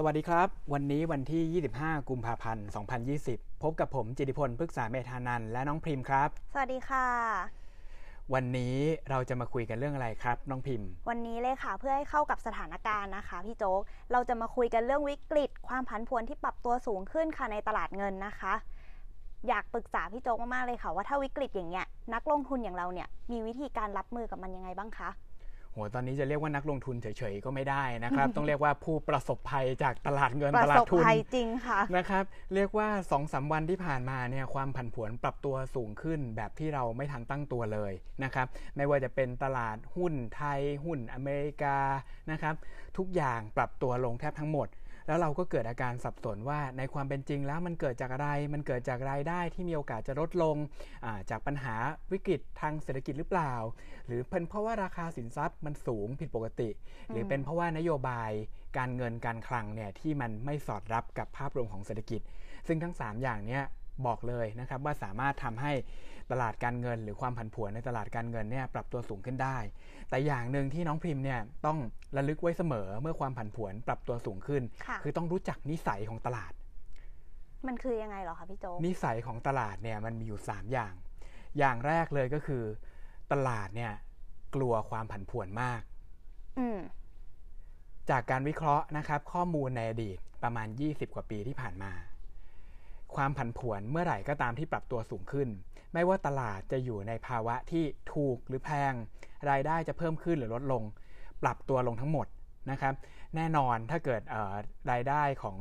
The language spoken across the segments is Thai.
สวัสดีครับ วันนี้วันที่ 25 กุมภาพันธ์ 2020 พบกับผมจิติพลพฤกษาเมธานันและน้องพิมพ์ครับ สวัสดีค่ะ วันนี้เราจะมาคุยกันเรื่องอะไรครับ น้องพิมพ์ วันนี้เลยค่ะเพื่อให้เข้ากับสถานการณ์นะคะพี่โจ๊ก เราจะมาคุยกันเรื่องวิกฤต ความผันผวนที่ปรับตัวสูงขึ้นค่ะในตลาดเงินนะคะ อยากปรึกษาพี่โจ๊กมากๆเลยค่ะว่าถ้าวิกฤตอย่างเงี้ยนักลงทุนอย่างเราเนี่ยมีวิธีการรับมือกับมันยังไงบ้างคะโหตอนนี้จะเรียกว่านักลงทุนเฉยๆก็ไม่ได้นะครับ ต้องเรียกว่าผู้ประสบภัยจากตลาดเงินปตระลาสดบทุนภัยจริงค่ะนะครับ เรียกว่า2อสวันที่ผ่านมาเนี่ยความผันผวนปรับตัวสูงขึ้น แบบที่เราไม่ทันตั้งตัวเลยนะครับ ไม่ว่าจะเป็นตลาดหุ้นไทยหุ้นอเมริกานะครับ ทุกอย่างปรับตัวลงแทบทั้งหมด แล้วเราก็เกิดอาการสับสนว่าในความเป็นจริงแล้วมันเกิดจากอะไร มันเกิดจากรายได้ที่มีโอกาสจะลดลงาจากปัญหาวิกฤตทางเศรษฐกิจหรือเปล่า หรือเป็นเพราะว่าราคาสินทรัพย์มันสูงผิดปกติ หรือเป็นเพราะว่านโยบายการเงินการคลังเนี่ยที่มันไม่สอดรับกับภาพรวมของเศรษฐกิจ ซึ่งทั้ง 3 อย่างเนี้ยบอกเลยนะครับว่าสามารถทำให้ ตลาดการเงิน หรือความผันผวนในตลาดการเงินเนี่ยปรับตัวสูงขึ้นได้ แต่อย่างหนึ่งที่น้องพิมพ์เนี่ยต้องระลึกไว้เสมอเมื่อความผันผวนปรับตัวสูงขึ้นค่ะคือต้องรู้จักนิสัยของตลาด มันคือยังไงเหรอคะพี่โจ๊กนิสัยของตลาดเนี่ยมันมีอยู่ 3 อย่าง อย่างแรกเลยก็คือ ตลาดเนี่ยกลัวความผันผวนมากอืมจากการวิเคราะห์นะครับ ข้อมูลในอดีตประมาณ 20 กว่าปีที่ผ่านมา ความผันผวนเมื่อไหร่ก็ตามที่ปรับตัวสูงขึ้น ไม่ว่าตลาดจะอยู่ในภาวะที่ถูกหรือแพง รายได้จะเพิ่มขึ้นหรือลดลง ปรับตัวลงทั้งหมดนะครับ แน่นอนถ้าเกิดรายได้ของ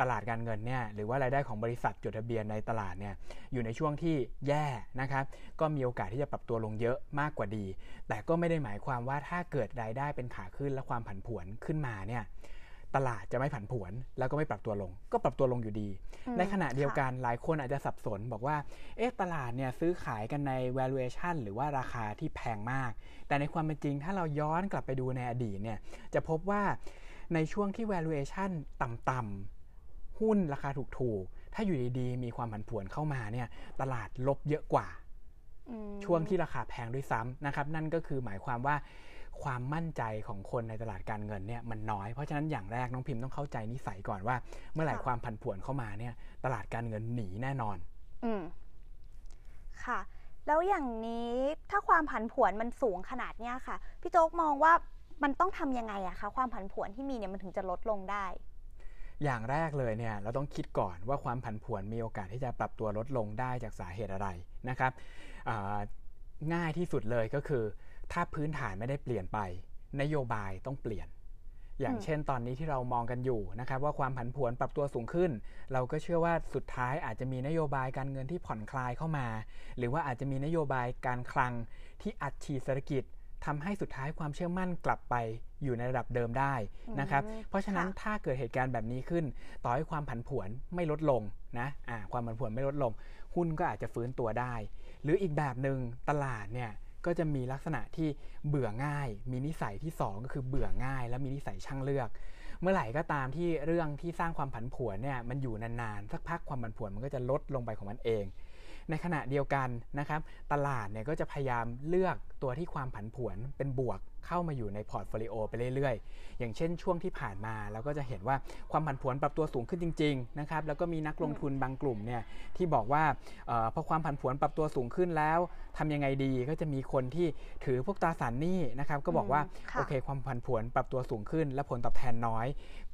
ตลาดการเงินเนี่ยหรือว่ารายได้ของบริษัทจดทะเบียนในตลาดเนี่ยอยู่ในช่วงที่แย่นะครับ ก็มีโอกาสที่จะปรับตัวลงเยอะมากกว่าดี แต่ก็ไม่ได้หมายความว่าถ้าเกิดรายได้เป็นขาขึ้นและความผันผวนขึ้นมาเนี่ย ตลาดจะไม่ผันผวน แล้วก็ไม่ปรับตัวลง ก็ปรับตัวลงอยู่ดีอืมในขณะเดียวกันหลายคนอาจจะสับสนบอกว่าเอ๊ะตลาดเนี่ยซื้อขายกันใน valuation หรือว่าราคาที่แพงมาก แต่ในความเป็นจริง ถ้าเราย้อนกลับไปดูในอดีตเนี่ยจะพบว่าในช่วงที่ valuation ต่ำๆหุ้นราคาถูกๆถ้าอยู่ดีๆ มีความผันผวนเข้ามาเนี่ยตลาดลบเยอะกว่าอืมช่วงที่ราคาแพงด้วยซ้ำนะครับ นั่นก็คือหมายความว่า ความมั่นใจของคนในตลาดการเงินเนี่ยมันน้อย เพราะฉะนั้นอย่างแรกน้องพิมพ์ต้องเข้าใจนิสัยก่อนว่า เมื่อไหร่ความผันผวนเข้ามาเนี่ย ตลาดการเงินหนีแน่นอน อืมค่ะ แล้วอย่างนี้ถ้าความผันผวนมันสูงขนาดเนี้ยค่ะ พี่โจ๊กมองว่ามันต้องทำยังไงอะคะความผันผวนที่มีเนี่ยมันถึงจะลดลงได้ อย่างแรกเลยเนี่ยเราต้องคิดก่อนว่าความผันผวนมีโอกาสที่จะปรับตัวลดลงได้จากสาเหตุอะไรนะครับอ่าง่ายที่สุดเลยก็คือ ถ้าพื้นฐานไม่ได้เปลี่ยนไป นโยบายต้องเปลี่ยน อย่างอืมเช่นตอนนี้ที่เรามองกันอยู่นะครับว่าความผันผวนปรับตัวสูงขึ้น เราก็เชื่อว่าสุดท้ายอาจจะมีนโยบายการเงินที่ผ่อนคลายเข้ามา หรือว่าอาจจะมีนโยบายการคลังที่อัดฉีดเศรษฐกิจทำให้สุดท้ายความเชื่อมั่นกลับไปอยู่ในระดับเดิมได้นะครับอืมเพราะฉะนั้นค่ะถ้าเกิดเหตุการณ์แบบนี้ขึ้น ต่อให้ความผันผวนไม่ลดลงนะอ่าความผันผวนไม่ลดลง หุ้นก็อาจจะฟื้นตัวได้ หรืออีกแบบหนึ่งตลาดเนี่ย ก็จะมีลักษณะที่เบื่อง่าย มีนิสัยที่สองก็คือเบื่อง่าย และมีนิสัยช่างเลือก เมื่อไหร่ก็ตามที่เรื่องที่สร้างความผันผวนเนี่ยมันอยู่นานๆสักพักความผันผวนมันก็จะลดลงไปของมันเอง ในขณะเดียวกันนะครับ ตลาดเนี่ยก็จะพยายามเลือกตัวที่ความผันผวนเป็นบวกเข้ามาอยู่ใน portfolio ไปเรื่อยๆ อย่างเช่นช่วงที่ผ่านมาเราก็จะเห็นว่าความผันผวนปรับตัวสูงขึ้นจริงๆนะครับแล้วก็มีนักลงทุนบางกลุ่มเนี่ยที่บอกว่าเออพอความผันผวนปรับตัวสูงขึ้นแล้วทำยังไงดีก็จะมีคนที่ถือพวกตราสารหนี้นะครับก็บอกว่าอืมค่ะโอเค ความผันผวนปรับตัวสูงขึ้น และผลตอบแทนน้อย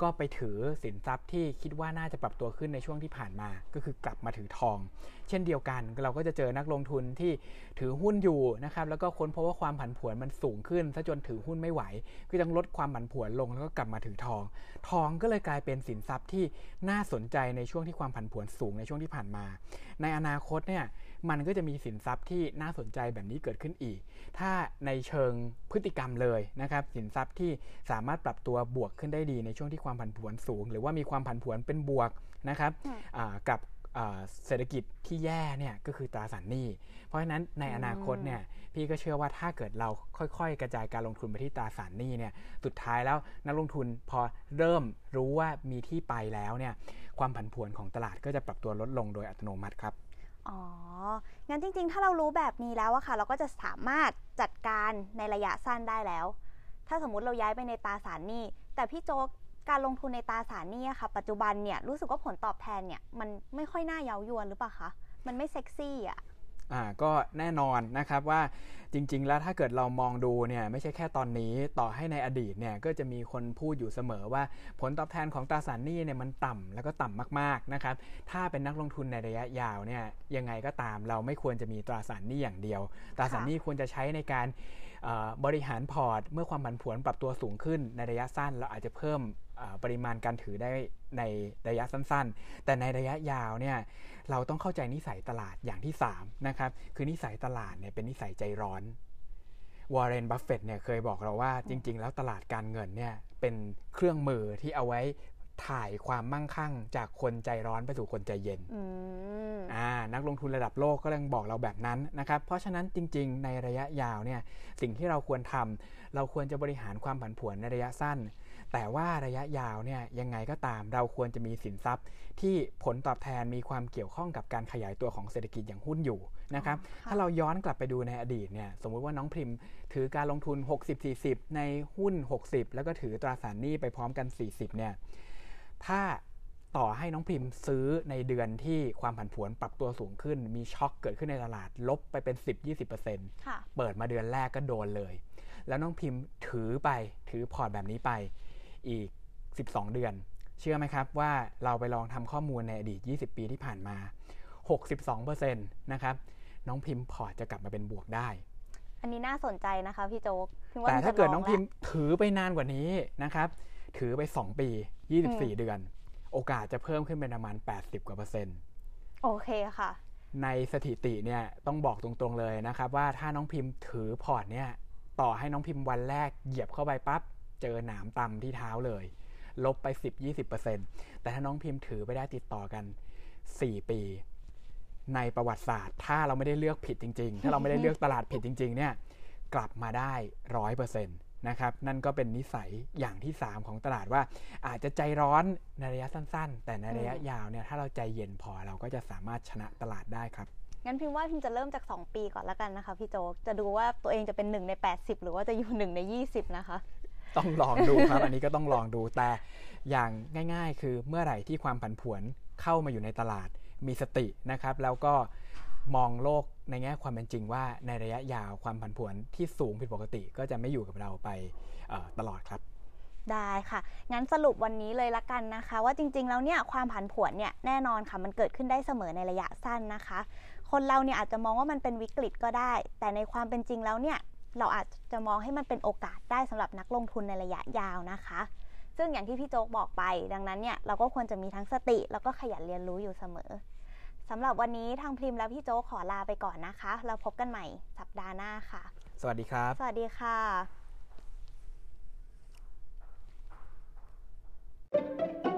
ก็ไปถือสินทรัพย์ที่คิดว่าน่าจะปรับตัวขึ้นในช่วงที่ผ่านมา ก็คือกลับมาถือทอง เช่นเดียวกันเราก็จะเจอนักลงทุนที่ถือหุ้นอยู่นะครับแล้วก็ค้นพบว่าความผันผวนมันสูงขึ้นซะจนถือหุ้นไม่ไหว ก็ต้องลดความผันผวนลงแล้วก็กลับมาถือทอง ทองก็เลยกลายเป็นสินทรัพย์ที่น่าสนใจในช่วงที่ความผันผวนสูงในช่วงที่ผ่านมา ในอนาคตเนี่ยมันก็จะมีสินทรัพย์ที่น่าสนใจแบบนี้เกิดขึ้นอีก ถ้าในเชิงพฤติกรรมเลยนะครับสินทรัพย์ที่สามารถปรับตัวบวกขึ้นได้ดีในช่วงที่ความผันผวนสูง หรือว่ามีความผันผวนเป็นบวกนะครับอืมอ่ากับอ่า เศรษฐกิจที่แย่เนี่ยก็คือตราสารหนี้ เพราะฉะนั้นในอนาคตเนี่ยพี่ก็เชื่อว่าถ้าเกิดเราค่อยๆ กระจายการลงทุนไปที่ตราสารหนี้เนี่ยสุดท้ายแล้วนักลงทุนพอเริ่มรู้ว่ามีที่ไปแล้วเนี่ยความผันผวนของตลาดก็จะปรับตัวลดลงโดยอัตโนมัติครับอ๋อ งั้นจริง ๆ ถ้าเรารู้แบบนี้แล้วอะค่ะ เราก็จะสามารถจัดการในระยะสั้นได้แล้ว ถ้าสมมุติเราย้ายไปในตราสารหนี้แต่พี่โจ๊ก การลงทุนในตราสารหนี้ค่ะ ปัจจุบันเนี่ยรู้สึกว่าผลตอบแทนเนี่ยมันไม่ค่อยน่าเย้ายวนหรือเปล่าคะมันไม่เซ็กซี่อะอ่าก็แน่นอนนะครับว่าจริง ๆ แล้วถ้าเกิดเรามองดูเนี่ยไม่ใช่แค่ตอนนี้ต่อให้ในอดีตเนี่ยก็จะมีคนพูดอยู่เสมอว่าผลตอบแทนของตราสารหนี้เนี่ยมันต่ำแล้วก็ต่ำมากๆนะครับถ้าเป็นนักลงทุนในระยะยาวเนี่ยยังไงก็ตามเราไม่ควรจะมีตราสารหนี้อย่างเดียว ตราสารหนี้ควรจะใช้ในการ บริหารพอร์ต เมื่อความผันผวนปรับตัวสูงขึ้นในระยะสั้น เราอาจจะเพิ่มปริมาณการถือได้ในระยะสั้น ๆ แต่ในระยะยาวเนี่ยเราต้องเข้าใจนิสัยตลาดอย่างที่3นะครับคือนิสัยตลาดเนี่ยเป็นนิสัยใจร้อนวอร์เรนบัฟเฟตเนี่ยเคยบอกเราว่าจริง ๆ แล้วตลาดการเงินเนี่ยเป็นเครื่องมือที่เอาไว้ ถ่ายความมั่งคั่ง จากคนใจร้อนไปสู่คนใจเย็นอ่านักลงทุนระดับโลกก็ยังบอกเราแบบนั้นนะครับ เพราะฉะนั้นจริง ๆ ในระยะยาวเนี่ยสิ่งที่เราควรทำเราควรจะบริหารความผันผวนในระยะสั้น แต่ว่าระยะยาวเนี่ยยังไงก็ตามเราควรจะมีสินทรัพย์ ที่ผลตอบแทนมีความเกี่ยวข้องกับการขยายตัวของเศรษฐกิจอย่างหุ้นอยู่นะครับถ้าเราย้อนกลับไปดูในอดีตเนี่ยสมมุติว่าน้องพิมพ์ถือการลงทุน 60-40 ในหุ้น 60 แล้วก็ถือตราสารหนี้ไปพร้อมกัน 40เนี่ย ถ้าต่อให้น้องพิมพ์ซื้อในเดือนที่ความผันผวนปรับตัวสูงขึ้น มีช็อคเกิดขึ้นในตลาด ลบไปเป็น 10-20%เปิดมาเดือนแรกก็โดนเลย แล้วน้องพิมพ์ถือไปถือพอร์ตแบบนี้ไปอีก 12 เดือน เชื่อไหมครับว่าเราไปลองทำข้อมูลในอดีต 20 ปีที่ผ่านมา 62%นะครับน้องพิมพ์พอร์ตจะกลับมาเป็นบวกได้ อันนี้น่าสนใจนะคะพี่โจ๊กแต่ถ้าเกิดน้องพิมพ์ถือไปนานกว่านี้นะครับถือไป 2 ปี 24 เดือน โอกาสจะเพิ่มขึ้นเป็นประมาณ 80 กว่าเปอร์เซ็นต์โอเคค่ะ ในสถิติเนี่ยต้องบอกตรงๆเลยนะครับ ว่าถ้าน้องพิมพ์ถือพอร์ตเนี่ยต่อให้น้องพิมพ์วันแรกเหยียบเข้าไปปั๊บเจอหนามตำที่เท้าเลย ลบไป 10-20%แต่ถ้าน้องพิมพ์ถือไปได้ติดต่อกัน 4 ปี ในประวัติศาสตร์ ถ้าเราไม่ได้เลือกผิดจริง ๆ ถ้าเราไม่ได้เลือกตลาดผิดจริง ๆ เนี่ยกลับมาได้ร้อยเปอร์เซ็นต์ นะครับนั่นก็เป็นนิสัยอย่างที่ 3 ของตลาดว่า อาจจะใจร้อนในระยะสั้น ๆ แต่ในระยะยาวเนี่ยถ้าเราใจเย็นพอเราก็จะสามารถชนะตลาดได้ครับงั้นพิมว่าพิมจะเริ่มจาก 2 ปีก่อนแล้วกันนะคะพี่โจจะดูว่าตัวเองจะเป็น1ใน80 หรือว่าจะอยู่1ใน20 นะคะ ต้องลองดูครับ อันนี้ก็ต้องลองดูแต่อย่างง่าย ๆ คือเมื่อไหร่ที่ความผันผวนเข้ามาอยู่ในตลาดมีสตินะครับ แล้วก็ มองโลกในแง่ความเป็นจริงว่าในระยะยาวความผันผวนที่สูงผิดปกติก็จะไม่อยู่กับเราไปตลอดครับได้ค่ะ งั้นสรุปวันนี้เลยละกันนะคะ ว่าจริงๆ แล้วเนี่ยความผันผวนเนี่ยแน่นอนค่ะมันเกิดขึ้นได้เสมอในระยะสั้นนะคะ คนเราเนี่ยอาจจะมองว่ามันเป็นวิกฤตก็ได้ แต่ในความเป็นจริงแล้วเนี่ยเราอาจจะมองให้มันเป็นโอกาสได้สำหรับนักลงทุนในระยะยาวนะคะ ซึ่งอย่างที่พี่โจ๊กบอกไป ดังนั้นเนี่ยเราก็ควรจะมีทั้งสติ แล้วก็ขยันเรียนรู้อยู่เสมอ สำหรับวันนี้ทางพิมพ์และพี่โจ๊ขอลาไปก่อนนะคะ เราพบกันใหม่สัปดาห์หน้าค่ะ สวัสดีครับ สวัสดีค่ะ thank you